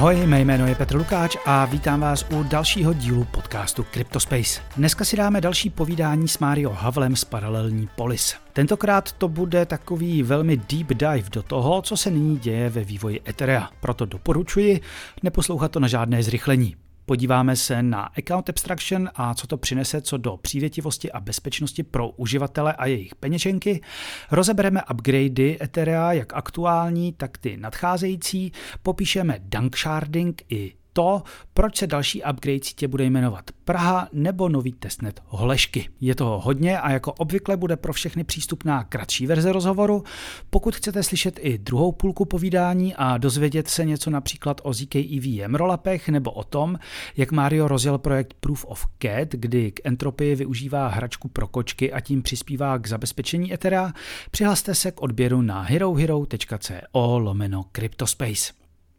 Ahoj, mé jméno je Petr Lukáč a vítám vás u dalšího dílu podcastu Cryptospace. Dneska si dáme další povídání s Mario Havlem z Paralelní Polis. Tentokrát to bude takový velmi deep dive do toho, co se nyní děje ve vývoji Etherea. Proto doporučuji neposlouchat to na žádné zrychlení. Podíváme se na account abstraction a co to přinese co do přívětivosti a bezpečnosti pro uživatele a jejich peněženky. Rozebereme upgradey Etherea, jak aktuální, tak ty nadcházející. Popíšeme danksharding i to, proč se další upgrade sítě bude jmenovat Praha nebo nový testnet Holešky. Je toho hodně a jako obvykle bude pro všechny přístupná kratší verze rozhovoru. Pokud chcete slyšet i druhou půlku povídání a dozvědět se něco například o ZK EVM rollupech nebo o tom, jak Mario rozjel projekt Proof of Cat, kdy k entropii využívá hračku pro kočky a tím přispívá k zabezpečení Ethera, přihlaste se k odběru na herohero.co lomeno Cryptospace.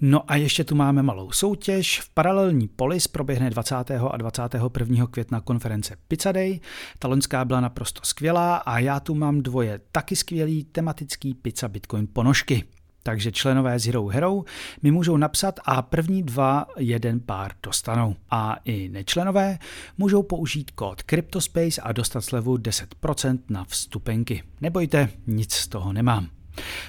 No a ještě tu máme malou soutěž. V paralelní polis proběhne 20. a 21. května konference Pizza Day. Ta loňská byla naprosto skvělá a já tu mám dvoje taky skvělý tematický pizza bitcoin ponožky. Takže členové z Hero Hero mi můžou napsat a první dva jeden pár dostanou. A i nečlenové můžou použít kód CryptoSpace a dostat slevu 10% na vstupenky. Nebojte, nic z toho nemám.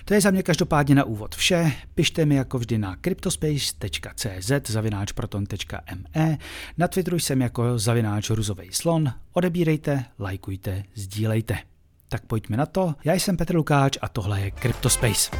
To je za mě každopádně na úvod vše. Pište mi jako vždy na cryptospace.cz zavináčproton.me Na Twitteru jsem jako zavináč ruzovej slon. Odebírejte, lajkujte, sdílejte. Tak pojďme na to. Já jsem Petr Lukáč a tohle je Cryptospace.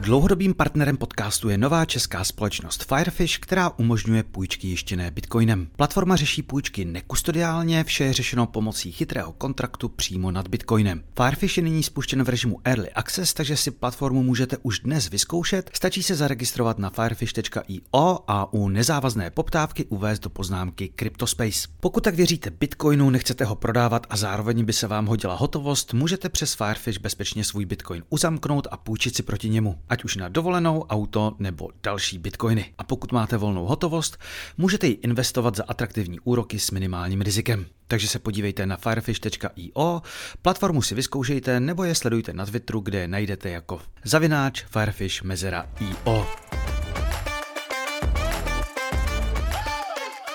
Dlouhodobým partnerem podcastu je nová česká společnost Firefish, která umožňuje půjčky jištěné bitcoinem. Platforma řeší půjčky nekustodiálně, vše je řešeno pomocí chytrého kontraktu přímo nad bitcoinem. Firefish je nyní spuštěn v režimu Early Access, takže si platformu můžete už dnes vyzkoušet. Stačí se zaregistrovat na firefish.io a u nezávazné poptávky uvést do poznámky CryptoSpace. Pokud tak věříte bitcoinu, nechcete ho prodávat a zároveň by se vám hodila hotovost, můžete přes Firefish bezpečně svůj bitcoin uzamknout a půjčit si proti němu ať už na dovolenou, auto nebo další bitcoiny. A pokud máte volnou hotovost, můžete ji investovat za atraktivní úroky s minimálním rizikem. Takže se podívejte na firefish.io, platformu si vyzkoušejte nebo je sledujte na Twitteru, kde je najdete jako zavináč firefish mezera io.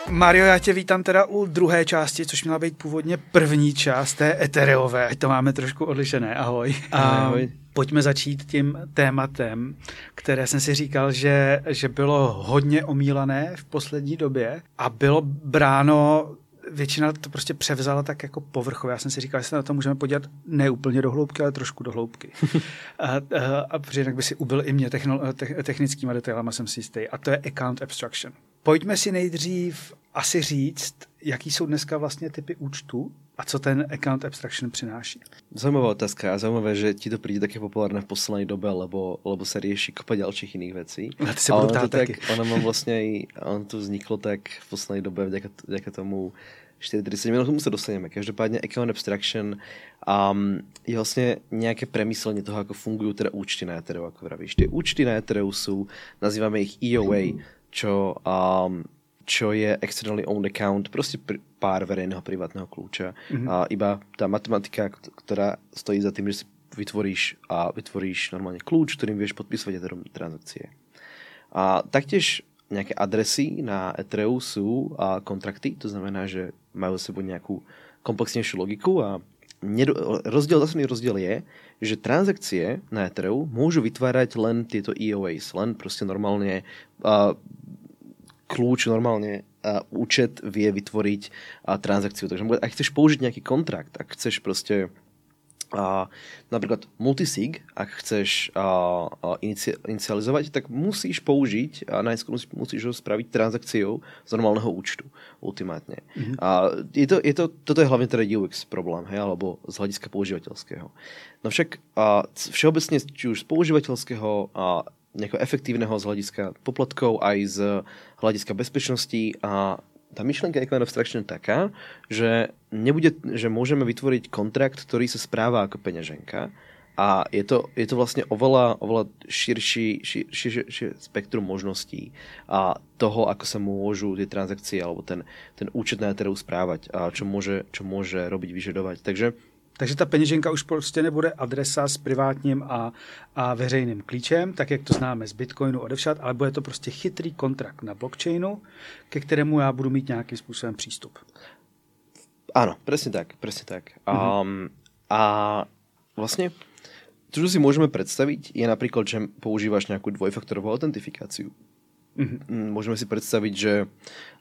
Mario, já tě vítám teda u druhé části, což měla být původně první část té Ethereové, ať to máme trošku odlišené. Ahoj. Ahoj. Pojďme začít tím tématem, které jsem si říkal, že, že bylo hodně omílané v poslední době a bylo bráno většina to prostě převzala tak jako povrchově. Já jsem si říkal, že se na to můžeme podívat ne úplně do hloubky, ale trošku do hloubky. a, a, a protože jinak by si ubil i mě techno, te, technickýma detailama, jsem si jistý. A to je account abstraction. Pojďme si nejdřív asi říct, jaký jsou dneska vlastně typy účtu a co ten account abstraction přináší? Zajímavá otázka a zajímavé, že ti to přijde také populárné v poslední době, lebo, lebo se řeší kopa dalších jiných věcí. A ty se budu ptát tak, ono mám vlastně i, on to vzniklo tak v poslední době vďaka, vďaka tomu 4.30 minut, tomu se dostaneme. Každopádně account abstraction um, je vlastně nějaké premyslení toho, jak fungují teda účty na Ethereum, jako vravíš. Ty účty na Ethereum jsou, nazýváme ich EOA, čo um, čo je externally owned account, prostě pár verejného privátného kľúča. Mm-hmm. A iba tá matematika, ktorá stojí za tým, že si vytvoríš a vytvoríš normálne kľúč, ktorým vieš podpisovať Ethereum transakcie. A taktiež nejaké adresy na Ethereum sú a kontrakty, to znamená, že majú sebou nejakú komplexnejšiu logiku a rozdiel, zásadný rozdiel je, že transakcie na Ethereum môžu vytvárať len tieto EOAs, len prostě normálne uh, kľúč normálne uh, účet vie vytvoriť uh, transakciu. Takže ak chceš použiť nejaký kontrakt, ak chceš proste a napríklad multisig, ak chceš a, a inici, inicializovať, tak musíš použiť a najskôr musíš, musíš ho spraviť transakciou z normálneho účtu, ultimátne. Mm-hmm. A je to, je to, toto je hlavne teda UX problém, hej, alebo z hľadiska používateľského. No však a, všeobecne, či už z používateľského a nejakého efektívneho z hľadiska poplatkov, aj z hľadiska bezpečnosti a tá myšlenka je abstraction taká, že, nebude, že môžeme vytvoriť kontrakt, ktorý sa správa ako peňaženka a je to, je to vlastne oveľa, oveľa širší, šir, šir, šir spektrum možností a toho, ako sa môžu tie transakcie alebo ten, ten účet na správať a čo môže, čo môže robiť, vyžadovať. Takže Takže ta peněženka už prostě nebude adresa s privátním a, a veřejným klíčem, tak jak to známe z Bitcoinu odevšat, ale bude to prostě chytrý kontrakt na blockchainu, ke kterému já budu mít nějakým způsobem přístup. Ano, přesně tak, přesně tak. Mm-hmm. Um, a vlastně čo si môžeme predstaviť, je napríklad, že používaš nejakú dvojfaktorovú autentifikáciu. Mm-hmm. Môžeme si predstaviť, že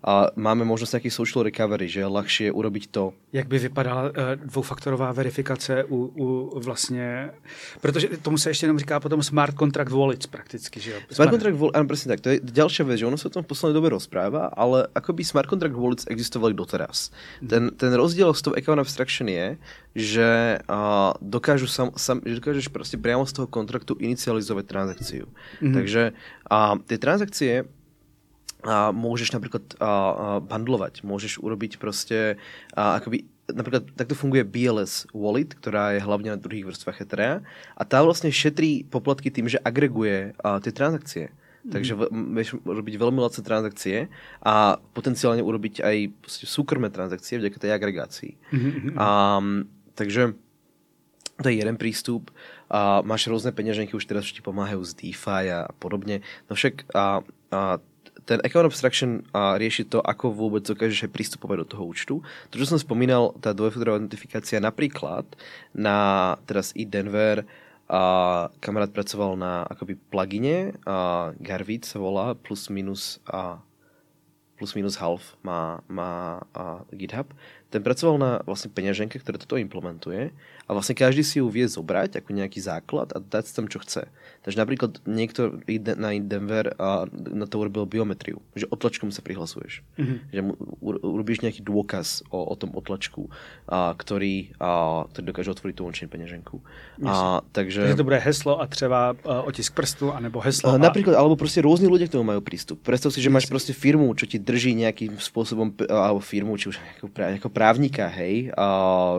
a máme možnost nějaký social recovery, že je ľahšie urobiť to. Jak by vypadala uh, dvoufaktorová verifikace u, u vlastně, protože tomu se ještě jenom říká potom smart contract wallets prakticky, že jo? Smart, smart contract wallet, ano, presne tak, to je ďalšia vec, že ono sa o tom v poslednej dobe rozpráva, ale akoby smart contract wallets existovali doteraz. Mm. Ten, ten rozdiel s tou account abstraction je, že uh, dokážu sam, sam, že dokážeš prostě priamo z toho kontraktu inicializovať transakciu. Mm. Takže uh, tie transakcie a môžeš napríklad a, a, bundlovať, môžeš urobiť proste a, akoby napríklad takto funguje BLS Wallet, ktorá je hlavne na druhých vrstvách Etherea a tá vlastne šetrí poplatky tým, že agreguje a, tie transakcie. Mm. Takže vieš robiť veľmi lacné transakcie a potenciálne urobiť aj súkromné transakcie vďaka tej agregácii. Mm-hmm. A, takže to je jeden prístup. A máš rôzne peňaženky, už teraz ti pomáhajú z DeFi a, podobne. No však a, a ten account abstraction a rieši to, ako vôbec dokážeš aj pristupovať do toho účtu. To, čo som spomínal, tá dvojfaktorová identifikácia napríklad na teraz i Denver a kamarát pracoval na akoby plugine a Garvit sa volá, plus minus a plus minus half má, má a GitHub. Ten pracoval na vlastne peňaženke, ktoré toto implementuje a vlastne každý si ju vie zobrať ako nejaký základ a dať tam, čo chce. Takže napríklad niekto na Denver a na to urobil biometriu, že otlačkom sa prihlasuješ. Mm-hmm. Že urobíš nejaký dôkaz o, o tom otlačku, a, ktorý, a, ktorý dokáže otvoriť tú ončine peněženku. A, takže... takže to bude heslo a třeba uh, otisk prstu, anebo heslo. A... Napríklad, alebo prostě rôzni ľudia k tomu majú prístup. Predstav si, že máš prostě firmu, čo ti drží nejakým spôsobom, alebo firmu, či už ako, ako právnika, hej, a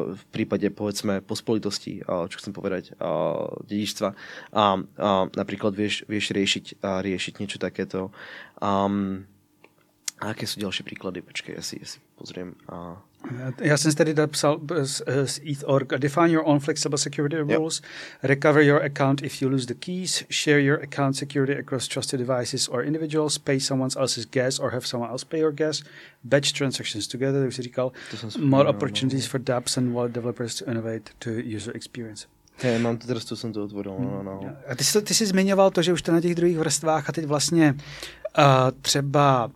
v prípade, povedzme, pospolitosti, čo chcem povedať, a, dedičstva. A, a napríklad vieš, vieš riešiť, a riešiť niečo takéto. Um, a jaké jsou další příklady? Počkej, já si, já si pozriem. A... Já jsem tady napsal z, z ETH.org. Define your own flexible security rules. Yep. Recover your account if you lose the keys. Share your account security across trusted devices or individuals. Pay someone else's gas or have someone else pay your gas. Batch transactions together, už si říkal. More opportunities for dApps and wallet developers to innovate to user experience. Hey, mám to teraz, jsem to otvoril. No, no. A ty, jsi, ty jsi zmiňoval to, že už to na těch druhých vrstvách a teď vlastně uh, třeba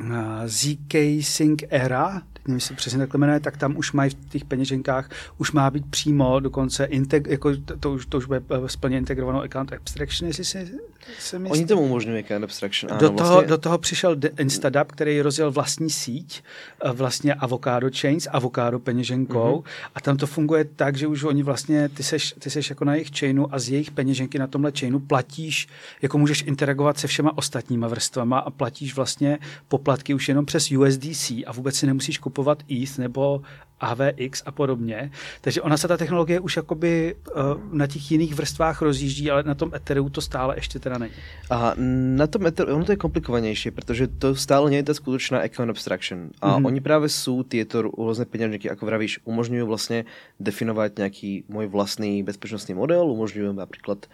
uh, ZK Sync Era, nevím, se přesně takhle jmenuje, tak tam už mají v těch peněženkách, už má být přímo dokonce, integ, jako to, to, už, to už bude splně integrovanou account abstraction, jestli si, si myslí. Oni tomu umožňují account abstraction. Ano, do, toho, vlastně... do toho přišel Instadap, který rozjel vlastní síť, eh, vlastně Avocado Chain s Avocado peněženkou mm-hmm. a tam to funguje tak, že už oni vlastně, ty seš, ty seš jako na jejich chainu a z jejich peněženky na tomhle chainu platíš, jako můžeš interagovat se všema ostatníma vrstvama a platíš vlastně poplatky už jenom přes USDC a vůbec si nemusíš kupovat ETH nebo AVX a podobně. Takže ona se ta technologie už jakoby uh, na těch jiných vrstvách rozjíždí, ale na tom Ethereum to stále ještě teda není. A na tom Ethereum, ono to je komplikovanější, protože to stále není ta skutečná account abstraction. A mm-hmm. oni právě jsou tyto různé peněženky, jako vravíš, umožňují vlastně definovat nějaký můj vlastní bezpečnostní model, umožňují například uh,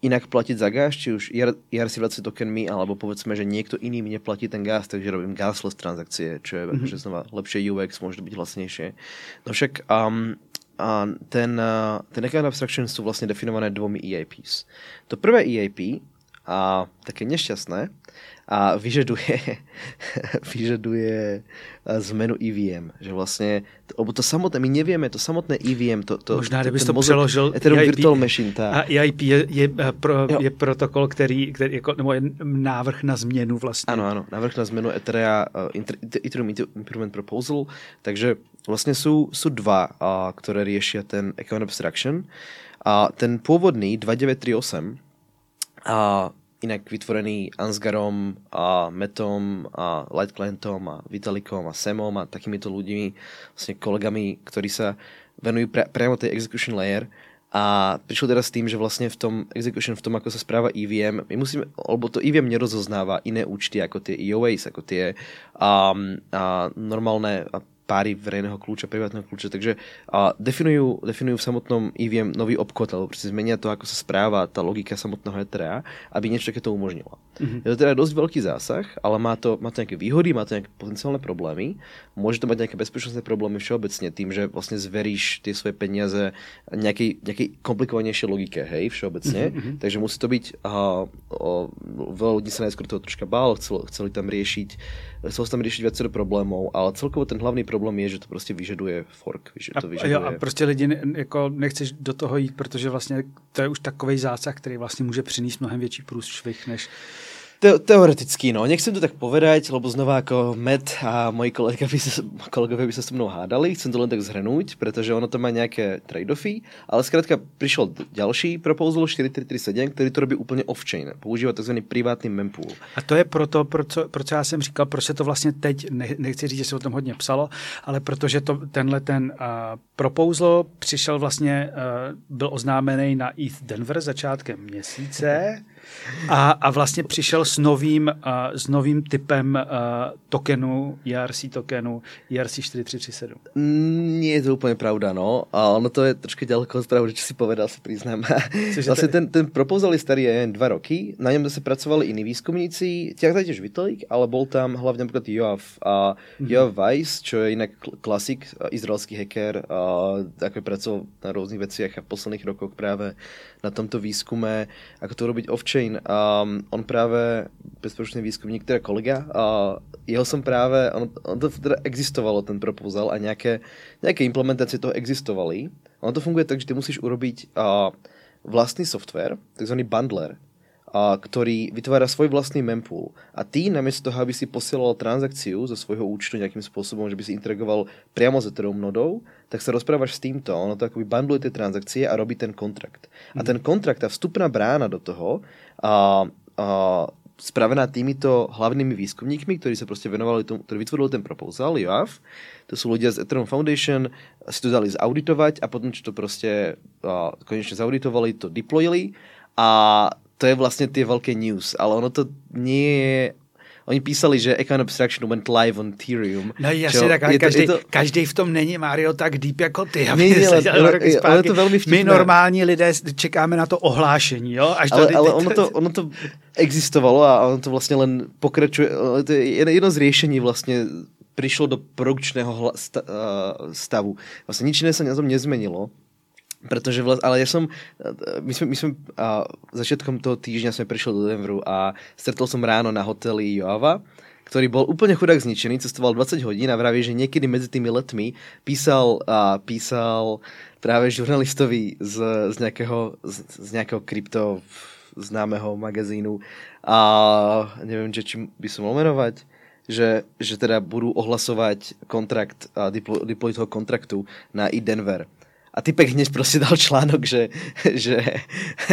inak platiť za gáz, či už ERC20 tokenmi, alebo povedzme, že niekto iný mi neplatí ten gáz, takže robím gasless transakcie, čo je mm-hmm. akože znova lepšie UX, môže to byť hlasnejšie. No však um, a ten, uh, ten account abstraction sú vlastne definované dvomi EAPs. To prvé EAP, a také nešťastné, a vyžaduje, vyžaduje eh, zmenu EVM, že vlastně, to, to samotné, my nevieme, to samotné EVM, to, to, Možná, kdybys to přeložil, Ethereum EIP, Virtual Machine, tak. A EIP je, je, eh, pro, je protokol, který, který jako, nebo je návrh na změnu vlastně. Ano, ano, návrh na změnu Ethereum, uh, Ethereum Improvement Proposal, takže vlastně jsou, jsou dva, které řeší ten Account Abstraction. A ten původný 2938 a inak vytvorený Ansgarom a Metom a Light Clientom a Vitalikom a Semom a takýmito ľuďmi, vlastne kolegami, ktorí sa venujú pre, priamo tej execution layer. A prišiel teda s tým, že vlastne v tom execution, v tom, ako sa správa EVM, my musíme, alebo to EVM nerozoznáva iné účty ako tie EOAs, ako tie um, a normálne a páry verejného kľúča, privátneho kľúča, takže a definujú, definujú v samotnom EVM nový obchod, alebo proste zmenia to, ako sa správa tá logika samotného ETRA, aby niečo takéto umožnila. Mm-hmm. Je to teda dosť veľký zásah, ale má to, má to nejaké výhody, má to nejaké potenciálne problémy, môže to mať nejaké bezpečnostné problémy všeobecne tým, že vlastne zveríš tie svoje peniaze nejakej, nejakej komplikovanejšej logike, hej, všeobecne. Mm-hmm. Takže musí to byť, uh, uh, veľa ľudí sa najskôr toho troška bál, chcel, chceli tam riešiť, chcel tam riešiť viacero problémov, ale celkovo ten hlavný problém je, že to prostě vyžaduje fork. A, to vyžaduje... Jo, a prostě lidi ne, jako nechceš do toho jít, protože vlastně to je už takový zásah, který vlastně může přinést mnohem větší průšvih, než Te teoreticky, no. Nechcem to tak povedať, lebo znova ako Matt a moji kolega by sa, kolegovia by sa so mnou hádali. Chcem to len tak zhrnúť, pretože ono to má nejaké trade-offy, ale zkrátka prišiel ďalší proposal 4337, ktorý to robí úplne off-chain. Používa tzv. privátny mempool. A to je proto, proč, proč já jsem říkal, proč se to vlastně teď, ne, nechci říct, že se o tom hodně psalo, ale protože to, tenhle ten uh, proposal přišel vlastně, uh, byl oznámený na ETH Denver začátkem měsíce a, a vlastně přišel s novým, uh, s novým typem uh, tokenu, ERC tokenu, ERC 4337. Nie je to úplně pravda, no. A ono to je trošku ďaleko od pravdy, čo si povedal, si priznám. vlastně ten, ten proposal je starý jen dva roky, na něm se pracovali iní výzkumníci, ťah tiež Vitalik, ale bol tam hlavně například Joav a mm-hmm. Joav Weiss, čo je jinak klasik, izraelský hacker, a také pracoval na různých veciach a v posledných rokoch právě na tomto výzkume, ako to robiť off-chain. Um, on právě bezpečný výzkumník, teda kolega, a jeho som právě, on, on to teda existovalo, ten proposal a nějaké, nějaké implementace toho existovaly. Ono to funguje tak, že ty musíš urobiť uh, vlastný software, takzvaný bundler, a, ktorý vytvára svoj vlastný mempool. A ty namiesto toho, aby si posielal transakciu zo svojho účtu nejakým spôsobom, že by si interagoval priamo s Ethereum nodou, tak sa rozprávaš s týmto, ono to akoby bundluje tie transakcie a robí ten kontrakt. A ten kontrakt, tá vstupná brána do toho, a, a, spravená týmito hlavnými výskumníkmi, ktorí sa proste venovali tomu, ktorí vytvorili ten proposal, JOAF, to sú ľudia z Ethereum Foundation, si to dali zauditovať a potom, čo to proste a, konečne zauditovali, to deployili a to je vlastně ty velké news, ale ono to nie je Oni písali, že Econ Abstraction went live on Ethereum. No jasně, tak ale každý, to... každý v tom není Mario tak deep jako ty. Aby ne, ale, ale, ale to velmi vtipné. My normální lidé čekáme na to ohlášení, jo? Až ale, ale ono, to, ono to existovalo a ono to vlastně len pokračuje. To je jedno z řešení vlastně přišlo do produkčného stavu. Vlastně nič jiné se na tom nezmenilo Protože vlast, ale já jsem, my jsme, my jsme a, začiatkom toho týždňa jsme přišli do Denveru a stretol jsem ráno na hoteli Joava, ktorý bol úplne chudák zničený, cestoval 20 hodín a vraví, že niekedy medzi tými letmi písal, a, písal práve žurnalistovi z, z, nejakého, z, z nejakého krypto známeho magazínu. A neviem, že či by som mal menovať, že, že teda budú ohlasovať kontrakt, a deploy, deploy toho kontraktu na i Denver a typek hneď prostě dal článok, že, že,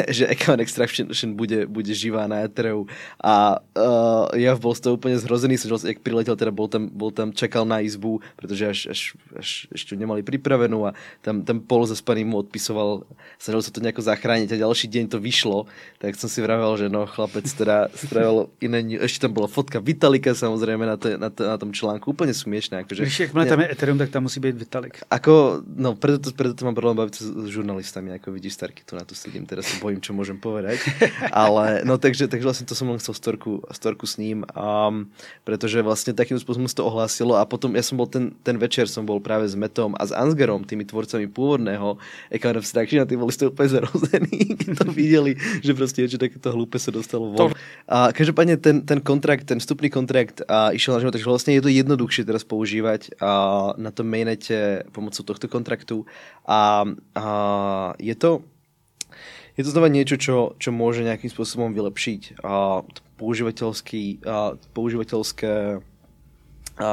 že Account Extraction bude, bude živá na Ethereu a uh, já bol z toho úplně zhrozený, že jak priletěl, teda bol tam, bol tam, čekal na izbu, protože až, až, až ešte nemali pripravenú a tam ten pol zaspaný mu odpisoval, snažil sa to nejako zachrániť a ďalší deň to vyšlo, tak som si vravel, že no chlapec teda strávil iné, ešte tam bola fotka Vitalika samozrejme na, te, na, te, na tom článku, úplně směšné. Akože, Víš, jakmile tam je Ethereum, tak tam musí být Vitalik. Ako, no, preto to, preto to mám problém baviť sa s žurnalistami, ako vidíš, Starky, tu na to sedím, teraz sa bojím, čo môžem povedať. Ale, no takže, takže vlastne to som len chcel storku, storku s ním, um, pretože vlastne takým spôsobom to ohlásilo a potom ja som bol ten, ten večer som bol práve s Metom a s Ansgerom, tými tvorcami pôvodného Account Abstraction a tí boli z toho úplne keď to videli, že proste niečo takéto hlúpe sa dostalo von. A každopádne ten, ten kontrakt, ten vstupný kontrakt a išiel na život, takže vlastne je to jednoduchšie teraz používať a na tom mainnete pomocou tohto kontraktu a a je to, je to znova niečo, čo, čo môže nejakým spôsobom vylepšiť a používateľský, a používateľské a,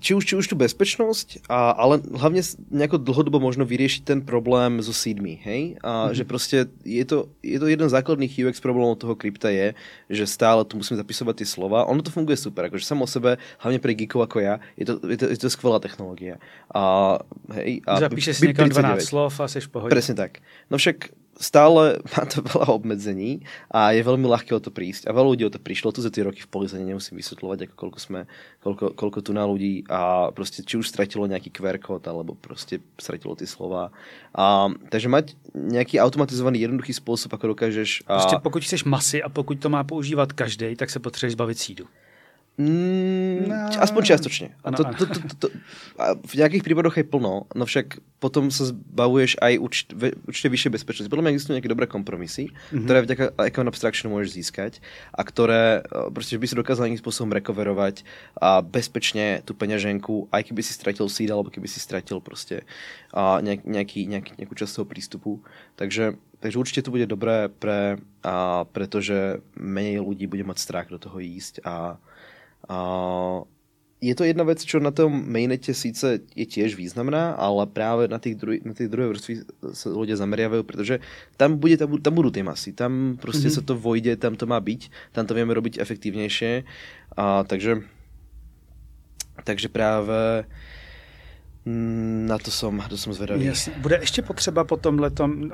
či už, či už tu bezpečnosť, a, ale hlavne nejako dlhodobo možno vyriešiť ten problém so seedmi, hej? A mm-hmm. že prostě je to, je to jeden z základných UX problémů toho krypta je, že stále tu musíme zapisovat ty slova. Ono to funguje super, akože samo o sebe, hlavně pre geekov jako já, je to, je to, je to skvělá technologie. A, hej, a Zapíšeš si někam 12 slov a jsi v pohodě. Presne tak. No však stále má to veľa obmedzení a je veľmi ľahké o to prísť. A veľa ľudí o to prišlo, tu za tie roky v polise nemusím vysvetľovať, ako koľko, sme, koľko, koľko tu na ľudí a proste či už stratilo nejaký QR kód, alebo proste stratilo tie slova. A, takže mať nejaký automatizovaný jednoduchý spôsob, ako dokážeš... A... Prostě pokud chceš masy a pokud to má používat každý, tak se potřebuješ zbavit sídu. Mm, no. Aspoň čiastočne. A to, to, to, to, to, a v nejakých prípadoch je plno, no však potom sa zbavuješ aj určite, určite vyššie bezpečnosti. Podľa mňa existujú nejaké dobré kompromisy, mm-hmm. ktoré vďaka Account Abstraction môžeš získať a ktoré e, proste by si dokázal nejakým spôsobom rekoverovať a bezpečne tú peňaženku, aj keby si stratil seed, alebo keby si stratil proste a nejak, nejaký, nejaký, nejakú časť toho prístupu. Takže Takže určite to bude dobré, pre, a pretože menej ľudí bude mať strach do toho ísť a, a je to jedna vec, čo na tom mainnete síce je tiež významná, ale práve na, tých druh- na tej druhej vrstvy sa ľudia zameriavajú, pretože tam, bude, tam, tam budú tie masy, tam proste mm-hmm. sa to vojde, tam to má byť, tam to vieme robiť efektívnejšie. A, takže, takže práve Mm, na to jsem, to jsem zvedavý. Jasně. Bude ještě potřeba po tomhle uh, uh,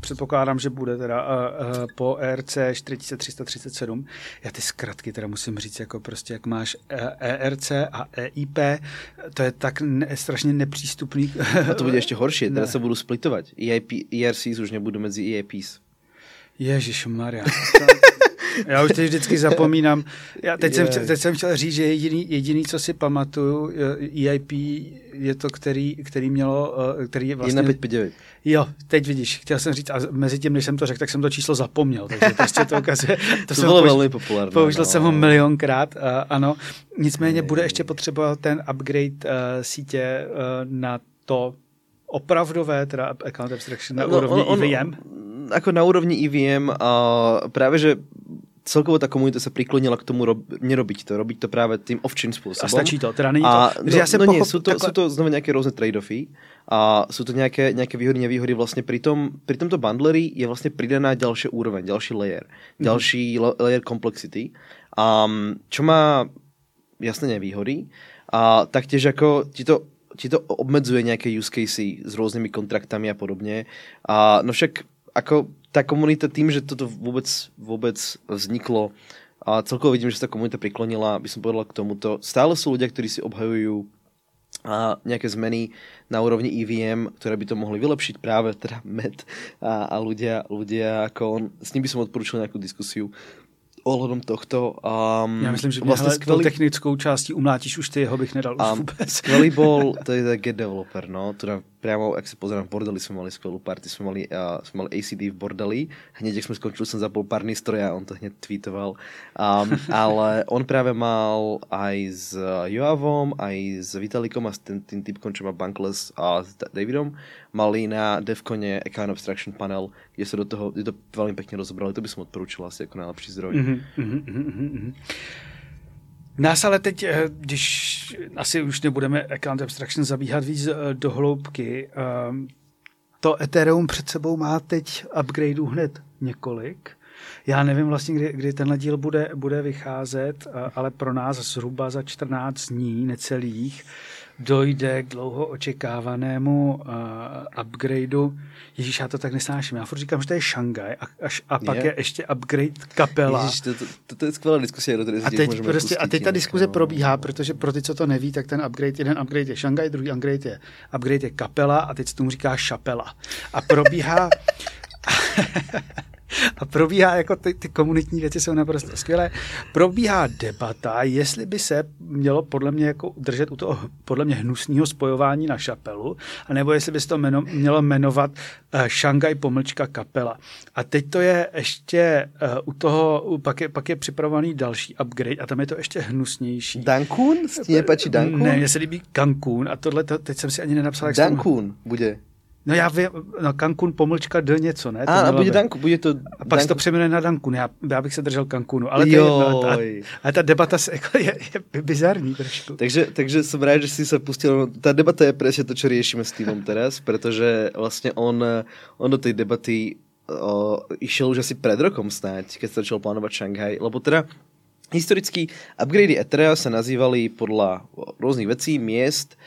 předpokládám, že bude teda uh, uh, po ERC 4337. Já ty zkratky teda musím říct, jako prostě jak máš ERC a EIP, to je tak ne, strašně nepřístupný. A to bude ještě horší, teda se budu splitovat. EIP, ERCs už nebudu mezi EIPs. Ježíš Maria. Já už teď vždycky zapomínám. Já teď, jsem, teď jsem chtěl říct, že jediný, jediný, co si pamatuju, EIP je to, který, který mělo, eh, který je vlastně... 1559. Jo, teď vidíš, chtěl jsem říct, a mezi tím, než jsem to řekl, tak jsem to číslo zapomněl, takže prostě to ukazuje. To, to bylo velmi populární. Použil no. jsem ho milionkrát, uh, ano. Nicméně bude ještě potřeba ten upgrade uh, sítě uh, na to opravdové, teda account abstraction na no, úrovni on, on, EVM? Ako na úrovni EVM a práve, že celkovo ta komunita se přiklonila k tomu rob, nerobiť to, robiť to právě tím ovčím způsobem. A stačí to, teda není a, to. No, já jsem no pochop, sú to, takhle... sú to znovu nějaké různé trade-offy a jsou to nějaké, nějaké výhody, nevýhody. Vlastně pri, tom, pri tomto bundleri je vlastně přidaná další úroveň, další layer, mm. další layer complexity. A čo má jasné nevýhody, a taktiež jako ti to ti to obmedzuje nějaké use casey s různými kontraktami a podobně. A no však ako tá komunita tým, že toto vôbec, vôbec vzniklo a celkovo vidím, že sa tá komunita priklonila, by som povedal k tomuto. Stále sú ľudia, ktorí si obhajujú a nejaké zmeny na úrovni EVM, ktoré by to mohli vylepšiť práve teda MET a, a ľudia, ľudia ako on. S ním by som odporučil nejakú diskusiu ohledom tohto. Um, Já myslím, že vlastně skvělý... technickou částí umlátíš už ty, jeho bych nedal um, už vůbec. Skvělý bol, to je Get Developer, no, teda priamo, ak sa pozerám, v Bordeli sme mali skvelú party, sme mali, uh, sme mali ACD v Bordeli, hneď, ak sme skončili, som zapol párny stroj a on to hneď tweetoval. Um, ale on práve mal aj s Joavom, aj s Vitalikom a s tým, tým typkom, čo má Bankless a s Davidom, mali na Devcone Account Abstraction panel, kde sa do toho, kde to veľmi pekne rozobrali, to by som odporúčil asi ako najlepší zdroj. Mm-hmm, mm-hmm, mm-hmm. Nás ale teď, eh, když asi už nebudeme account abstraction zabíhat víc eh, do hloubky, ehm, to Ethereum před sebou má teď upgradeů hned několik. Já nevím vlastně, kdy, kdy tenhle díl bude, bude vycházet, eh, ale pro nás zhruba za 14 dní necelých dojde k dlouho očekávanému uh, upgradeu. Ježíš, já to tak nesnáším. Já furt říkám, že to je Šangaj a, až, a pak je. je ještě upgrade kapela. Ježíš, to, to, to, to je skvělá diskuse. Do a teď, prostě, a teď ta diskuze no. probíhá, protože pro ty, co to neví, tak ten upgrade, jeden upgrade je Šangaj, druhý upgrade je, upgrade je kapela a teď se tomu říká šapela. A probíhá... a probíhá, jako ty, ty komunitní věci jsou naprosto skvělé, probíhá debata, jestli by se mělo podle mě jako držet u toho podle mě hnusného spojování na šapelu, anebo jestli by se to jmeno, mělo jmenovat uh, Šangaj pomlčka kapela. A teď to je ještě uh, u toho, pak, je, pak je připravovaný další upgrade a tam je to ještě hnusnější. Dankun? Stíně pačí Dankun? Ne, mně se líbí Cancún a tohle, to, teď jsem si ani nenapsal, jak Dankun bude. No já vím, no Cancún pomlčka D něco, ne? To a, a bude Danku, bude to... A pak se to přejmenuje na Dankun, já, já bych se držel Cancúnu, ale, to je, no, ta, ale ta debata se, jako je, je bizarní trošku. Takže, takže jsem rád, že si se pustil, ta debata je přesně to, co řešíme s týmem teraz, protože vlastně on, on do té debaty o, išel už asi před rokom snáď, keď začal plánovat Šanghaj, lebo teda historicky upgrady Ethereum se nazývali podle různých věcí, měst,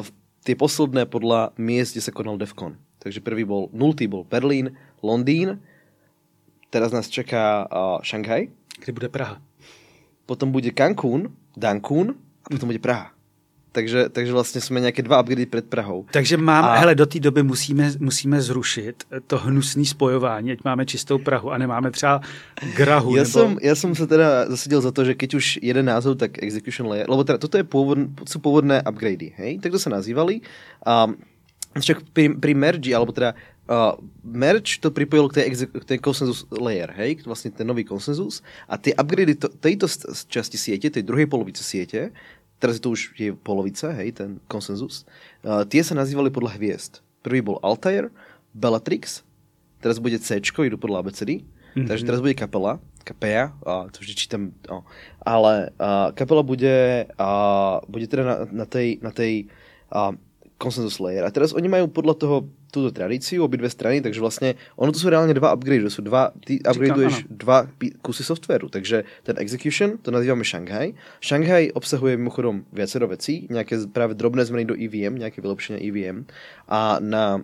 v tie posledné podľa miest, kde sa konal Defcon. Takže prvý bol, nultý bol Berlín, Londýn, teraz nás čeká uh, Šanghaj, Kdy bude Praha? potom bude Cancún, Dankún a potom bude Praha. Takže, takže vlastně jsme nějaké dva upgrady před Prahou. Takže mám, A- a... hele, do té doby musíme, musíme zrušit to hnusné spojování, ať máme čistou Prahu a nemáme třeba Grahu. Já nebo... jsem, já jsem se teda zasadil za to, že keď už jeden názov, tak Execution Layer, lebo teda toto je původ, jsou původné upgrady, hej? Tak to se nazývali. Um, však pri, pri merge, alebo teda uh, merge to pripojil k té, k té consensus layer, hej? Vlastně ten nový konsenzus. A ty upgrady to, tejto části siete, tej druhej polovice siete, teraz je to už je polovice, hej, ten konsenzus, uh, tie sa nazývali podľa hviezd. Prvý bol Altair, Bellatrix, teraz bude C, jdu podle abecedy, mm-hmm. takže teraz bude kapela, kapea, a to vždy čítam, no. ale a, kapela bude, a, bude teda na, na tej, na tej a, consensus layer. A teraz oni majú podľa toho túto tradíciu, obidve strany, takže vlastne ono to sú reálne dva upgrade, to sú dva, ty upgradeuješ dva kusy softwaru, takže ten execution, to nazývame Shanghai. Shanghai obsahuje mimochodom viacero vecí, nejaké z- práve drobné zmeny do EVM, nejaké vylepšenia EVM a na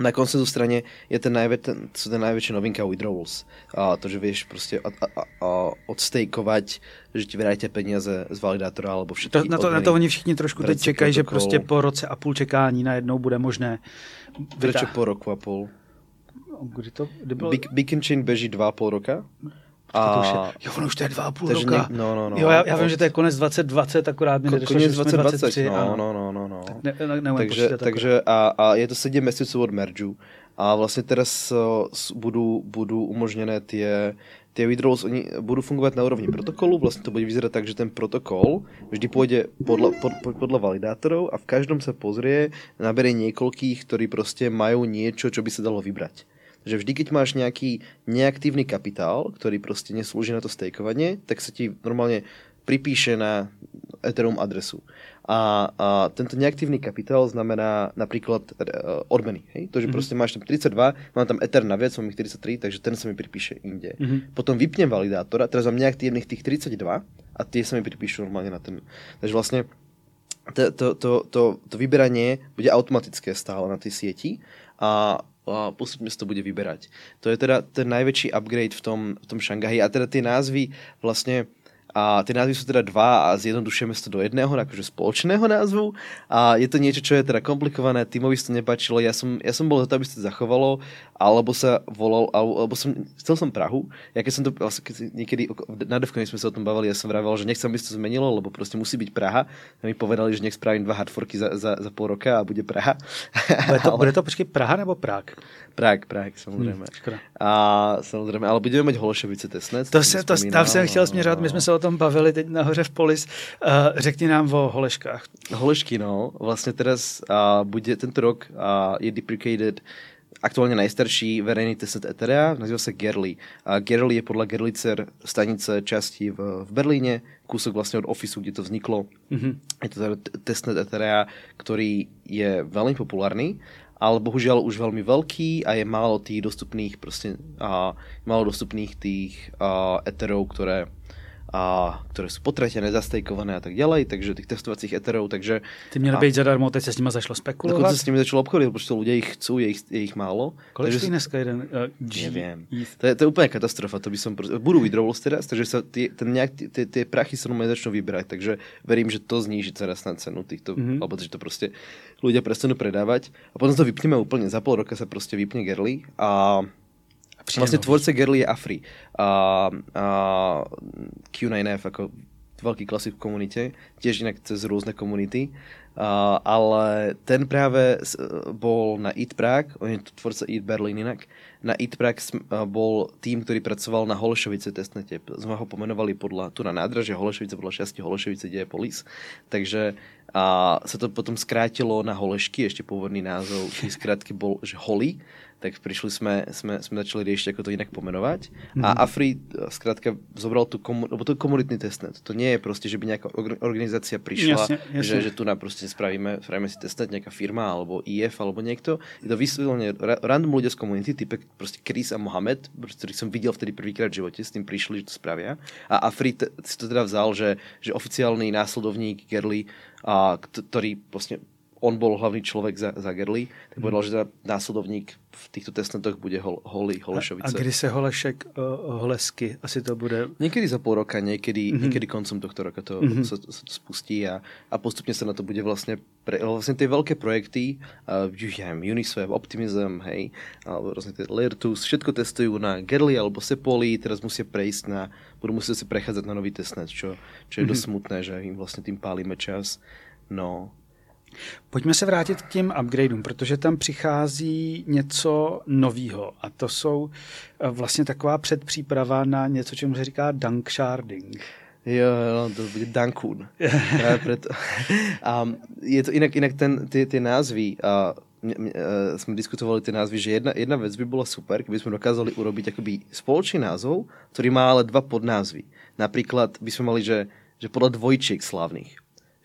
na konsenzu straně je ten, najvě, ten, co ten největší novinka withdrawals. A to, že víš prostě a, a, a odstejkovat, že ti vydáte peníze z validátora alebo všetky To, na, to, na to oni všichni trošku teď čekají, že prostě po roce a půl čekání najednou bude možné Prečo vydá- po roku a půl? Kdy to, kdy bylo? Big, Chain beží dva a půl roka. To už je, A jo, ono už to je dva a půl Takže roka. něk- no, no, no. jo, já, já vím, že to je konec 2020, akorát mi nedošlo, konec že jsme 2020, 23. no, a- no, no, no, no. Ne, ne, neumím takže, takže a, a je to 7 měsíců od mergeu a vlastně teraz uh, s- budou, budou umožněné tie, tie withdrawals, oni budou fungovat na úrovni protokolu, vlastně to bude vyzerať tak, že ten protokol vždy půjde podle, pod, pod, podle validátorov a v každom se pozrie, nabere niekoľkých, ktorí prostě majú niečo, čo by se dalo vybrať. Takže vždy, keď máš nejaký neaktívny kapitál, ktorý prostě neslúži na to stakeovanie, tak sa ti normálne pripíše na Ethereum adresu. A, a tento neaktívny kapitál znamená napríklad uh, odmeny. Hej? To, že mm-hmm. prostě máš tam 32, mám tam Ether naviac, mám ich 33, takže ten sa mi pripíše inde. Mhm. Potom vypnem validátor a teraz mám neaktívnych tých 32 a tie sa mi pripíšu normálne na ten. Takže vlastne to, to, to, to, to vyberanie bude automatické stále na tej sieti a, a postupne sa to bude vyberať. To je teda ten najväčší upgrade v tom, v tom Šangahi a teda tie názvy vlastne a ty názvy sú teda dva a zjednodušujeme to do jedného, akože spoločného názvu. A je to niečo, čo je teda komplikované, Timovi sa to nepáčilo, ja som, ja som bol za to, aby sa to zachovalo, alebo sa volal, alebo, som, chcel som Prahu. Ja keď som to, niekedy na Devkone sme sa o tom bavili, ja som vravel, že nechcem, aby sa to zmenilo, lebo proste musí byť Praha. A mi povedali, že nech spravím dva hardforky za, za, za půl roka a bude Praha. Bude to, bude to počkej Praha nebo Prák? Prague, Prague, samozřejmě. Hmm, škoda. a samozřejmě, ale budeme mít Holešovice testnet. To se, to, tam jsem chtěl směřovat, my jsme se o tom bavili teď nahoře v Polis. Uh, řekni nám o Holeškách. Holešky, no. Vlastně teraz uh, bude tento rok uh, je deprecated aktuálně nejstarší verejný testnet Etherea, nazývá se Gerli. A Gerli je podle Gerlicer stanice části v, v Berlíně, kúsok vlastně od Officeu, kde to vzniklo. Mm-hmm. Je to teda testnet Etherea, který je velmi populárny, ale bohužel už velmi velký a je málo tých dostupných prostě, a málo dostupných tých a, které a ktoré sú potratené, zastejkované a tak ďalej, takže tých testovacích eterov, takže Ty měly být zadarmo, teď se s nimi zašlo spekulovat. dokonce s nimi začalo obchodit, protože lidé jich chcú, je jich, je jich málo. Kolik takže stojí dneska jeden uh, G? Nevím. To je, to je úplně katastrofa, to by som prostě, budú withdrawals teraz, takže sa tie, ten nejak, tie, tie prachy sa normálne začnú vybrať, takže verím, že to zníži teraz na cenu týchto, Mhm. mm-hmm. alebo že to prostě ľudia prestanú predávať a potom to vypneme úplne, za pol roka sa prostě vypne Gerli a Přijde Vlastně nový. tvorce Gerli je Afri. A, a Q9F jako velký klasik v komunitě, tiež jinak cez různé komunity. A, ale ten právě bol na Eat Prague, on je to tvorce Eat Berlin jinak, na Eat Prague a, bol tým, který pracoval na Holešovice testnete. Jsme ho pomenovali podle, tu na nádraže Holešovice, podle šťastí Holešovice, kde je polis. Takže a se to potom skrátilo na Holešky, ještě původný názov, zkrátky bol, že Holy, tak přišli jsme, jsme, jsme začali riešiť, ako to jinak pomenovať. Mm-hmm. A Afri eh, zkrátka zobral tu komu, lebo to je komunitný testnet. To nie je prostě, že by nějaká orga- organizácia prišla, Jasne, jasne. že, že tu na prostě spravíme, spravíme si testnet nějaká firma, alebo IF, alebo někdo. Je to vysvětleně ra, random ľudia z komunity, typek prostě Chris a Mohamed, prostě, ktorých jsem viděl vtedy prvýkrát v životě, s tím přišli, že to spravia. A Afri si to teda vzal, že, že oficiálny následovník Gerli, a, kt- ktorý prostě on bol hlavný človek za, za Gerli, tak mm. povedal, že následovník v týchto testnetoch bude hol, Holly Holešovice. A, a kdy se Holešek uh, Holesky asi to bude? Někdy za půl roka, někdy, mm-hmm. někdy koncem tohto roka to, mm-hmm. se, se to spustí a, a postupně se na to bude vlastně pre, vlastně ty velké projekty, uh, ja Uniswap, Optimism, hej, alebo různě ty Lirtus, všetko testují na Gerli alebo Sepoli, teraz musí prejsť na, budou muset si prechádzať na nový testnet, čo, čo je mm-hmm. dost smutné, že jim vlastně tím pálíme čas. No, Pojďme se vrátit k těm upgradeům, protože tam přichází něco nového a to jsou eh, vlastně taková předpříprava na něco, čemu se říká dunk sharding. Jo, no, to bude preto. A je to inak, inak ten, ty, ty názvy, a my, my, uh, jsme diskutovali ty názvy, že jedna, jedna věc by byla super, kdyby jsme dokázali urobiť akoby spoločný názov, který má ale dva podnázvy. Například by jsme mali, že, že podle dvojčiek slavných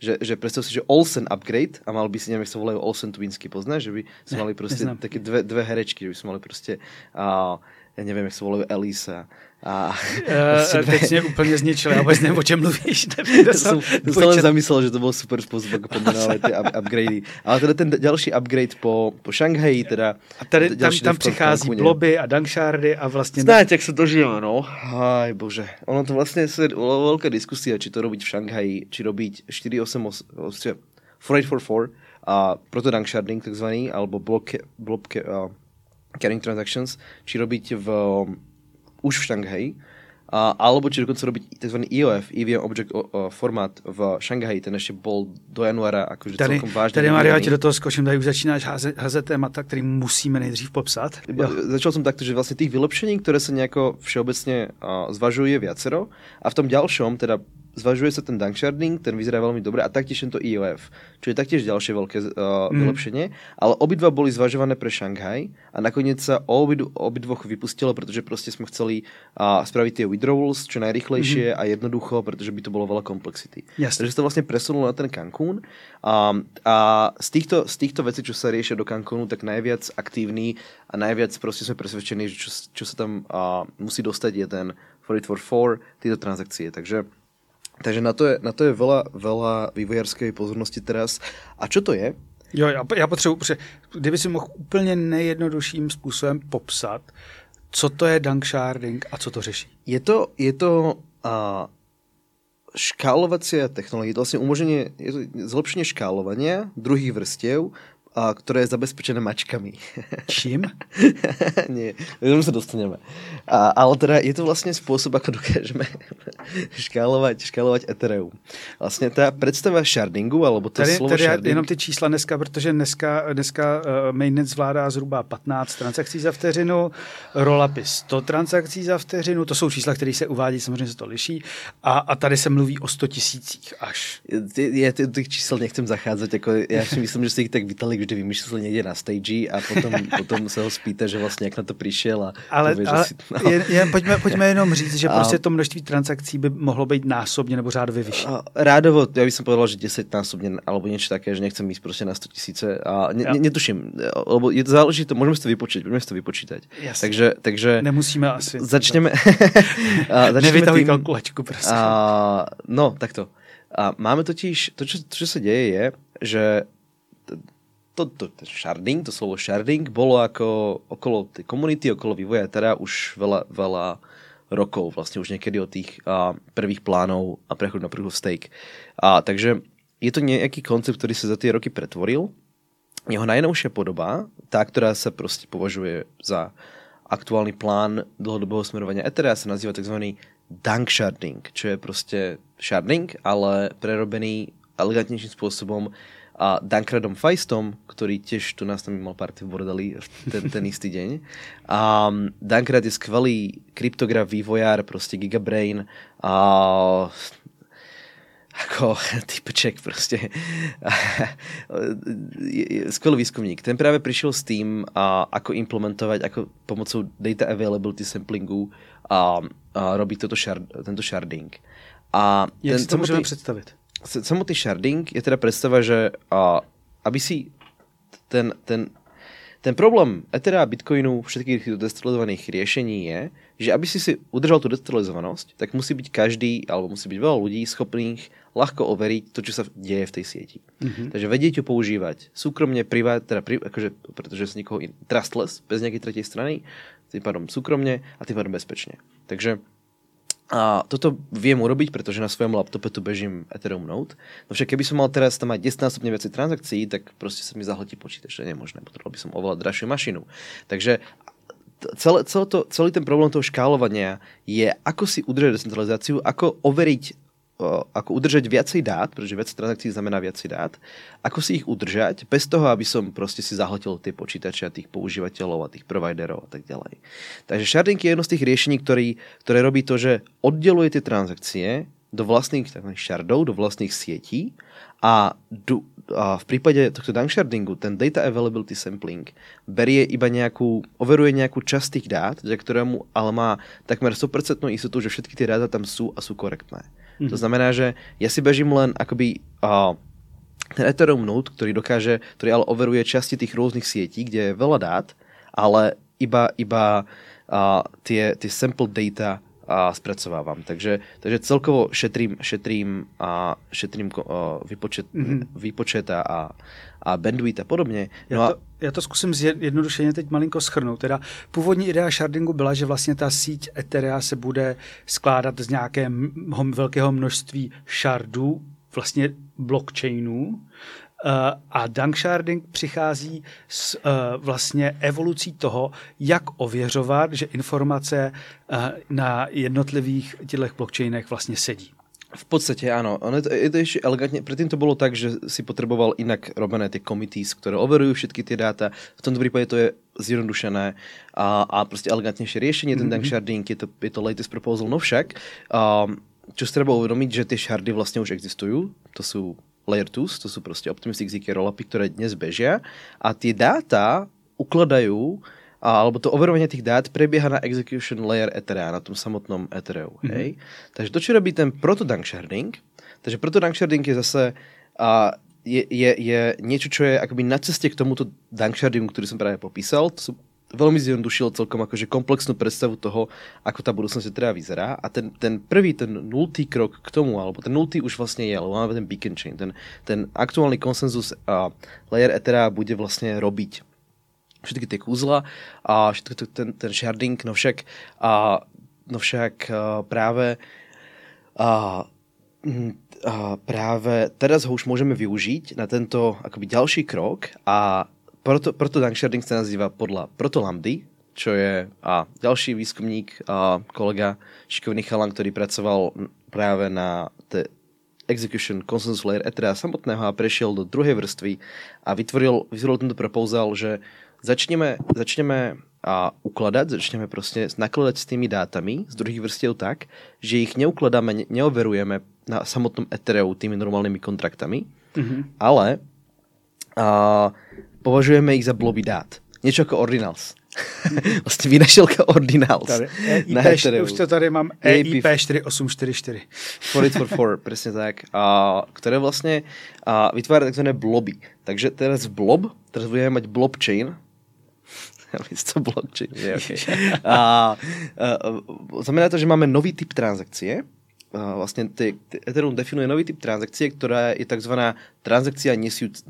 že, že predstav si, že Olsen upgrade a mal by si, neviem, jak sa volajú Olsen Twinsky, poznáš? Že by sme mali proste neznám. také dve, dve herečky, že by sme mali proste, a, ja neviem, jak sa volajú Elisa, a, uh, teď mě úplně zničil, já vůbec nevím, o čem mluvíš. to jsem, to jsem len zamyslel, že to byl super způsob, jak pomenovali ty up, upgradey. Ale teda ten další upgrade po, po Šanghaji, teda... A tady tam, tam přichází bloby a dangshardy a vlastně... Znáte, jak se to žije, no. Aj bože. Ono to vlastně se velká diskusia, či to robiť v Šanghaji, či robiť 488, 4844 a proto danksharding takzvaný, alebo block, block uh, carrying transactions, či robiť v už v Šanghaji, a, alebo či dokonce robiť tzv. EOF, EVM Object o, o, formát v Šanghaji, ten ještě bol do januára akože tady, celkom vážně. Tady Mario, ti do toho skočím, tady už začínáš házet, házet témata, který musíme nejdřív popsat. Jo. Začal jsem takto, že vlastně těch vylepšení, které se nějako všeobecně uh, zvažují, je viacero a v tom ďalšom, teda zvažuje sa ten danksharding, ten vyzerá veľmi dobre a taktiež tento EOF, čo je taktiež ďalšie veľké uh, mm. vylepšenie, ale obidva boli zvažované pre Shanghai a nakoniec sa o obidvoch vypustilo, pretože prostě sme chceli uh, spraviť tie withdrawals čo najrychlejšie mm. a jednoducho, pretože by to bolo veľa komplexity. Yes. Takže to vlastne presunulo na ten Cancún a, a z, týchto, z týchto vecí, čo sa riešia do Cancúnu, tak najviac aktívny a najviac prostě sme presvedčení, že čo, čo sa tam uh, musí dostať je ten 484, tyto transakcie. Takže takže na to je, na to je veľa, veľa vývojárskej pozornosti teraz. A čo to je? Jo, já, já potřebuji, protože kdyby si mohl úplně nejjednodušším způsobem popsat, co to je dunk sharding a co to řeší? Je to, je to uh, škálovací technologie, to vlastně umožňuje, je to zlepšenie škálovania druhých vrstiev a, ktoré je zabezpečené mačkami. Čím? Nie, tomu sa dostaneme. A, ale teda je to vlastne spôsob, ako dokážeme škálovať, škálovať Ethereum. Vlastně ta představa shardingu, alebo to tady, slovo tady sharding... jenom ty čísla dneska, protože dneska, dneska uh, mainnet zvládá zhruba 15 transakcí za vteřinu, rollupy 100 transakcí za vteřinu, to jsou čísla, které se uvádí, samozřejmě se to liší, a, a tady se mluví o 100 tisících až. Já těch čísel nechcem zacházet, jako já si myslím, že jste jich tak vytali vždy vymýšlel někde na stage a potom, potom se ho spíte, že vlastně jak na to přišel a ale, pově, ale si, no. jen, jen pojďme, pojďme jenom říct, že a, prostě to množství transakcí by mohlo být násobně nebo řádově vyšší. Rádovo, já bych povedal, že 10 násobně alebo něco také, že nechcem jít prostě na 100 tisíce a ne, ne, netuším, lebo je to záleží to, můžeme si to vypočítat, můžeme si to vypočítat. Jasně. Takže, takže Nemusíme asi. Začneme. začneme Nevytahuj kalkulačku, prostě. A, no, takto. A máme totiž, to, to, čo se děje, je, že to, to, to sharding, to slovo sharding bolo ako okolo tej komunity, okolo vývoja teda už veľa, veľa rokov, vlastne už niekedy od tých a, prvých plánov a prechod na proof of stake. A, takže je to nejaký koncept, ktorý sa za tie roky pretvoril. Jeho najnovšia podoba, tá, ktorá sa prostě považuje za aktuálny plán dlhodobého smerovania Etherea, sa nazýva tzv. dunk sharding, čo je prostě sharding, ale prerobený elegantnejším spôsobom a Dankradom Feistom, ktorý tiež tu nás tam mal party v bordeli ten, ten istý deň. A Dankrad je skvelý kryptograf, vývojár, prostě Gigabrain a ako typček prostě. Skvelý výzkumník. Ten právě přišel s tím, a, ako implementovat, ako pomocou data availability samplingu a, a robí toto shard, tento sharding. A Jak ten, si to můžeme představit? Samotný sharding je teda predstava, že a, aby si ten, ten, ten problém Ethera a Bitcoinu, všetkých decentralizovaných riešení je, že aby si si udržal tú decentralizovanosť, tak musí byť každý, alebo musí byť veľa ľudí schopných ľahko overiť to, čo sa deje v tej sieti. Mm-hmm. Takže vedieť ju používať súkromne, privát, teda pri, akože, pretože z nikoho in, trustless, bez nejakej tretej strany, tým pádom súkromne a tým pádom bezpečne. Takže a toto viem urobiť, pretože na svojom laptope tu bežím Ethereum Node. No však keby som mal teraz tam mať 10 násobne viacej transakcií, tak proste sa mi zahletí počítač, to je nemožné. Potreboval by som oveľa drahšiu mašinu. Takže celé, celé to, celý ten problém toho škálovania je, ako si udržať decentralizáciu, ako overiť ako udržať viacej dát, pretože viac transakcií znamená viacej dát, ako si ich udržať, bez toho, aby som proste si zahltil tie počítače a tých používateľov a tých providerov a tak ďalej. Takže sharding je jedno z tých riešení, ktorý, ktoré robí to, že oddeluje tie transakcie do vlastných shardov, do vlastných sietí a, du, a v prípade tohto dankshardingu ten data availability sampling berie iba nejakú, overuje nejakú časť tých dát, za ktorému ale má takmer 100% istotu, že všetky tie dáta tam sú a sú korektné. Mm-hmm. To znamená, že ja si bežím len akoby uh, ten Ethereum node, ktorý dokáže, ktorý ale overuje časti tých rôznych sietí, kde je veľa dát, ale iba, iba uh, tie, tie sample data a spracovávam. Takže, takže celkovo šetrím, šetrím, a šetrím vypočet, mm-hmm. výpočet a, a bandwidth a podobně. No já, to, já to zkusím zjednodušeně teď malinko schrnout. Teda původní idea shardingu byla, že vlastně ta síť Etherea se bude skládat z nějakého velkého množství shardů, vlastně blockchainů, a danksharding přichází s uh, vlastně evolucí toho, jak ověřovat, že informace uh, na jednotlivých těchto blockchainech vlastně sedí. V podstate áno. Ono je to, je to ešte elegantne. Predtým to bolo tak, že si potreboval inak robené tie committees, ktoré overujú všetky tie dáta. V tomto prípade to je zjednodušené a, a proste elegantnejšie riešenie. Mm-hmm. Ten dank sharding je to, je to latest proposal. No však, um, čo si treba uvedomiť, že tie shardy vlastne už existujú. To sú Layer 2, to sú proste Optimistic ZK rollupy, ktoré dnes bežia a tie dáta ukladajú alebo to overovanie tých dát prebieha na execution layer Etherea, na tom samotnom Ethereu. Mm-hmm. Hej? Takže to, čo robí ten protodunk sharding, takže protodunk sharding je zase a, je, je, je niečo, čo je akoby na ceste k tomuto dunk shardingu, ktorý som práve popísal. To sú veľmi zjednodušil celkom akože komplexnú predstavu toho, ako tá budúcnosť teda vyzerá. A ten, ten prvý, ten nultý krok k tomu, alebo ten nultý už vlastne je, lebo máme ten beacon chain, ten, ten aktuálny konsenzus uh, layer Ethera bude vlastne robiť všetky tie kúzla a všetko ten, ten sharding, no však, a, no však a, práve a, a práve teraz ho už môžeme využiť na tento akoby ďalší krok a proto, proto Danksharding sa nazýva podľa Protolambdy, čo je a ďalší výskumník a kolega šikovný chalan, ktorý pracoval práve na te execution consensus layer Ethera samotného a prešiel do druhej vrstvy a vytvoril, vytvoril tento proposal, že začneme, začneme a ukladať, začneme proste nakladať s tými dátami z druhých vrstiev tak, že ich neukladáme, neoverujeme na samotnom Ethereu tými normálnymi kontraktami, mm-hmm. ale a, považujeme ich za bloby dát. Něco jako ordinals. vlastně vynašelka ordinals. Tady, EIP, už to tady mám EIP 4844. For it for four, přesně tak. A, které vlastně a, vytváří takzvané bloby. Takže teraz blob, teraz budeme mať blockchain, to blockchain. Je, okay. a, a, znamená to, že máme nový typ transakcie. A vlastne ty, ty Ethereum definuje nový typ transakcie, ktorá je tzv. transakcia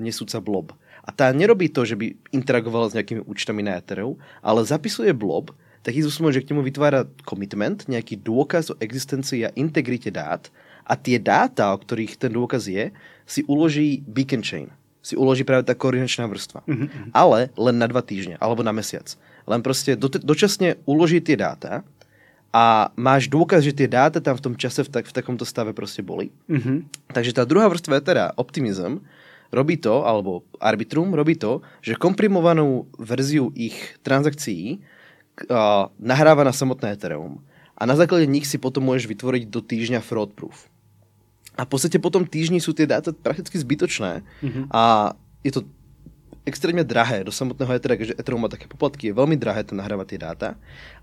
nesúca blob. A tá nerobí to, že by interagovala s nejakými účtami na Ethereu, ale zapisuje blob, taký spôsobom, že k němu vytvára commitment, nejaký dôkaz o existencii a integrite dát a tie dáta, o ktorých ten dôkaz je, si uloží beacon chain. Si uloží práve tá koordinačná vrstva. Mm-hmm. Ale len na dva týždne, alebo na mesiac. Len proste do, dočasne uloží tie dáta a máš dôkaz, že tie dáta tam v tom čase v, tak, v takomto stave proste boli. Mm-hmm. Takže tá druhá vrstva je teda optimizm, robí to, alebo Arbitrum robí to, že komprimovanou verziu ich transakcií uh, nahráva na samotné Ethereum. A na základě nich si potom můžeš vytvoriť do týždňa fraud proof. A v podstate po tom týždni sú tie dáta prakticky zbytočné mm-hmm. a je to extrémne drahé do samotného Ethera, keďže Ethereum má také poplatky, je veľmi drahé ten nahrávať tie dáta,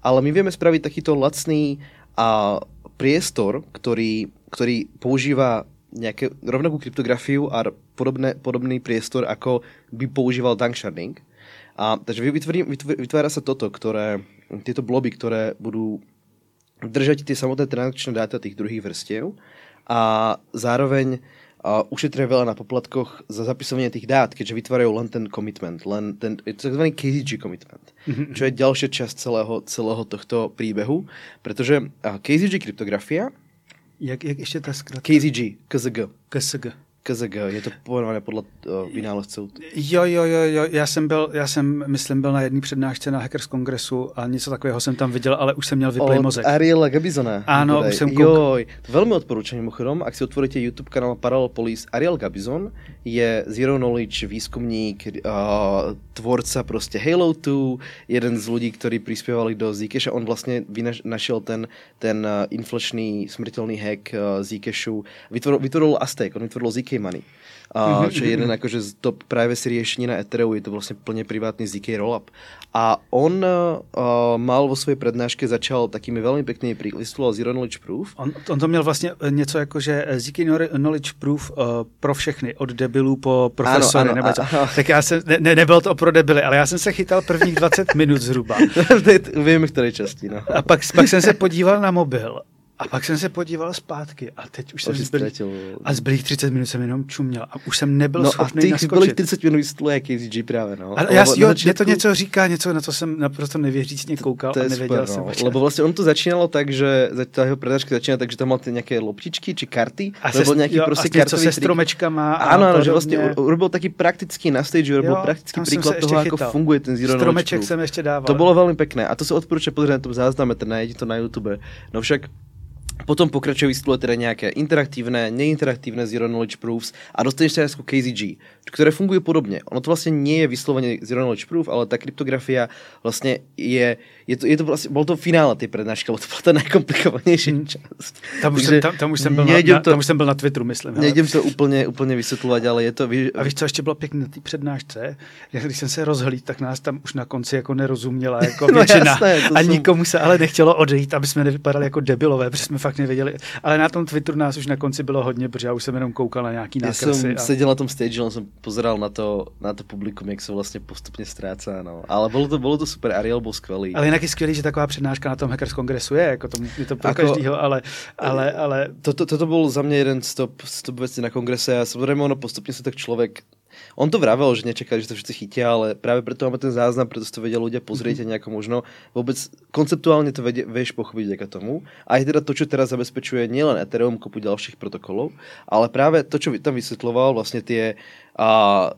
ale my vieme spraviť takýto lacný a priestor, ktorý, ktorý používa nejaké rovnakú kryptografiu a podobné, podobný priestor, ako by používal Danksharding. A, takže vytvorí, vytvára sa toto, ktoré, tieto bloby, ktoré budú držať tie samotné transakčné dáta tých druhých vrstiev a zároveň uh, ušetria veľa na poplatkoch za zapisovanie tých dát, keďže vytvárajú len ten commitment, len ten, je to tzv. KZG commitment, mm-hmm. čo je ďalšia časť celého, celého tohto príbehu, pretože KZG kryptografia jak, jak ještě ta zkratka? KZG, KZG. KZG. KZG, je to pojmenované podle uh, vynálezců. Jo, jo, jo, jo, já jsem byl, já jsem, myslím, byl na jedné přednášce na Hackers Kongresu a něco takového jsem tam viděl, ale už jsem měl vyplej Od mozek. Ariela Gabizona. Ano, už jsem kouk- Joj, to velmi odporúčam mimochodom, ak si otvoríte YouTube kanál Parallel Police, Ariel Gabizon je Zero Knowledge výzkumník, uh, tvorca prostě Halo 2, jeden z ľudí, ktorí prispievali do Zcash on vlastně vynaš- našel ten, ten uh, inflačný smrtelný hack uh, Zcashu. Vytvoril, vytvoril Aztec, on vytvoril ZK Money. Uh, čo je jeden akože z top privacy riešení na Ethereum, je to vlastně plně privátny ZK rollup. A on uh, mal vo svojej prednáške začal takými veľmi peknými prílistoval Zero Knowledge Proof. On, on to měl vlastně eh, něco jako, že eh, ZK Knowledge Proof uh, pro všechny, od debilů po profesory. Ano, ano, nebo ano. Tak já jsem, ne, ne, nebylo to pro debily, ale já jsem se chytal prvních 20 minut zhruba. Vím, ktorej časti. No. A pak, pak jsem se podíval na mobil a pak jsem se podíval zpátky a teď už jsem zbylých, ztratil. a zbylých 30 minut jsem jenom čuměl a už jsem nebyl No a schopný těch naskočit. zbylých 30 minut vysvětluje KZG právě, no. Ale já, jo, na mě to něco říká, něco, na co jsem naprosto nevěřícně koukal to a je nevěděl super, jsem. no. Lebo vlastně on to začínalo tak, že ta jeho prednáška začíná tak, že tam mal ty nějaké loptičky či karty, a nebo nějaký jo, prostě a se stromečkama. a Áno, áno, že u- urobil taký praktický na stage, urobil praktický se toho, chytal. funguje ten Zero Stromeček jsem ještě dával. To bolo veľmi pekné a to sa odporúča pozrieť na tom zázname, teda nájdete to na YouTube. No však potom pokračuje vysvětluje teda nějaké interaktivné, neinteraktívne Zero Knowledge Proofs a dostaneš sa ako KZG, ktoré fungujú podobne. Ono to vlastne nie je vyslovene Zero Knowledge Proof, ale ta kryptografia vlastne je, je to, je to vlastne, bol to finále tej prednášky, lebo to bola ta najkomplikovanější časť. Tam už, jsem, tam, tam, už jsem byl na, na, to- tam už jsem byl na Twitteru, myslím. Nejdem to úplně, úplně vysvětlovat, ale je to... Víš, A víš, co ještě bylo pěkné na té přednášce? Když jsem se rozhlíd, tak nás tam už na konci jako nerozuměla jako No většina. jasné, to a jsou- nikomu se ale nechtělo odejít, aby jsme nevypadali jako debilové, protože jsme fakt nevěděli. Ale na tom Twitteru nás už na konci bylo hodně, protože já už jsem jenom koukal na nějaký Já nákresy. jsem a... seděl na tom stage, len jsem pozeral na to, na to publikum, jak se vlastně postupně ztrácá. No. Ale bylo to, bylo to super, Ariel byl skvělý. Ale jinak je skvělý, že taková přednáška na tom Hackers Kongresu je, jako to, je to pro Ako- každýho, ale, ale, ale Toto, toto byl za mě jeden z top, z top věcí na kongrese a samozřejmě ono postupně se tak člověk On to vravel, že nečekali, že to všetci chytia, ale práve preto máme ten záznam, preto si to vedia ľudia pozrieť a nejako možno vôbec konceptuálne to vedie, vieš pochopiť vďaka tomu. A aj teda to, čo teraz zabezpečuje nielen Ethereum, kopu ďalších protokolov, ale práve to, čo tam vysvetloval, vlastne tie a,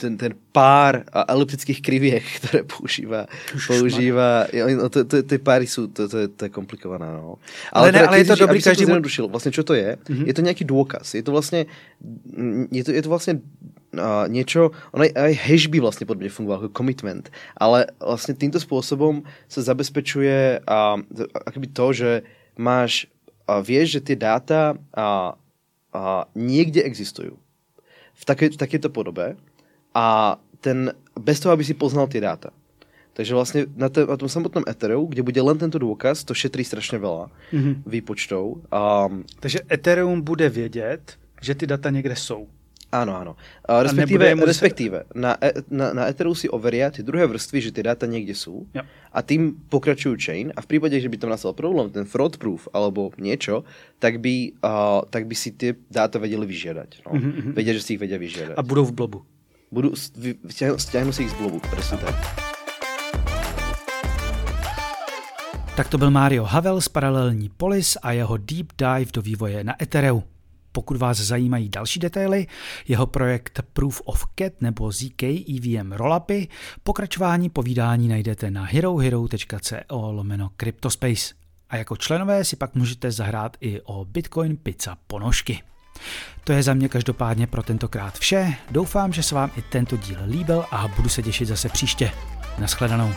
ten, ten pár a, eliptických kriviek, ktoré používa, používa jo, no, to, to, ty páry sú, to, to, je, to je komplikované, no. Ale ne, ale je to dobrý, to každý mu- zjednodušil, vlastně čo to je? Mm-hmm. Je to nějaký důkaz. Je to vlastně, mm, je to, je to vlastně uh, niečo, ono aj, aj hash by vlastne podobne fungoval ako commitment, ale vlastne týmto spôsobom sa zabezpečuje uh, akoby to, že máš, uh, vieš, že tie dáta uh, uh, niekde existujú v, také, v takéto podobe a ten, bez toho, aby si poznal tie dáta. Takže vlastne na, te, na tom samotnom Ethereu, kde bude len tento dôkaz, to šetrí strašne veľa Mhm. výpočtov. Um, takže Ethereum bude vědět, že ty data někde jsou. Áno, áno. A nebude respektíve, jemu- respektíve na, e- na, na Etheru si overia tie druhé vrstvy, že tie dáta niekde sú Jo. a tým pokračujú chain a v prípade, že by tam nastal problém, ten fraud proof alebo niečo, tak by, uh, tak by si tie dáta vedeli vyžiadať. No. Mhm, mhm. Vedia, že si ich vedia vyžiadať. A budou v blobu. Budú, s- vy- stiahnu, stiahnu si ich z blobu, presne tak. Tak to byl Mario Havel z Paralelní Polis a jeho deep dive do vývoje na Ethereu. Pokud vás zajímají další detaily, jeho projekt Proof of Cat nebo ZK EVM Rollupy, pokračování povídání najdete na herohero.co lomeno Cryptospace. A jako členové si pak můžete zahrát i o Bitcoin Pizza ponožky. To je za mě každopádně pro tentokrát vše. Doufám, že se vám i tento díl líbil a budu se těšit zase příště. Naschledanou.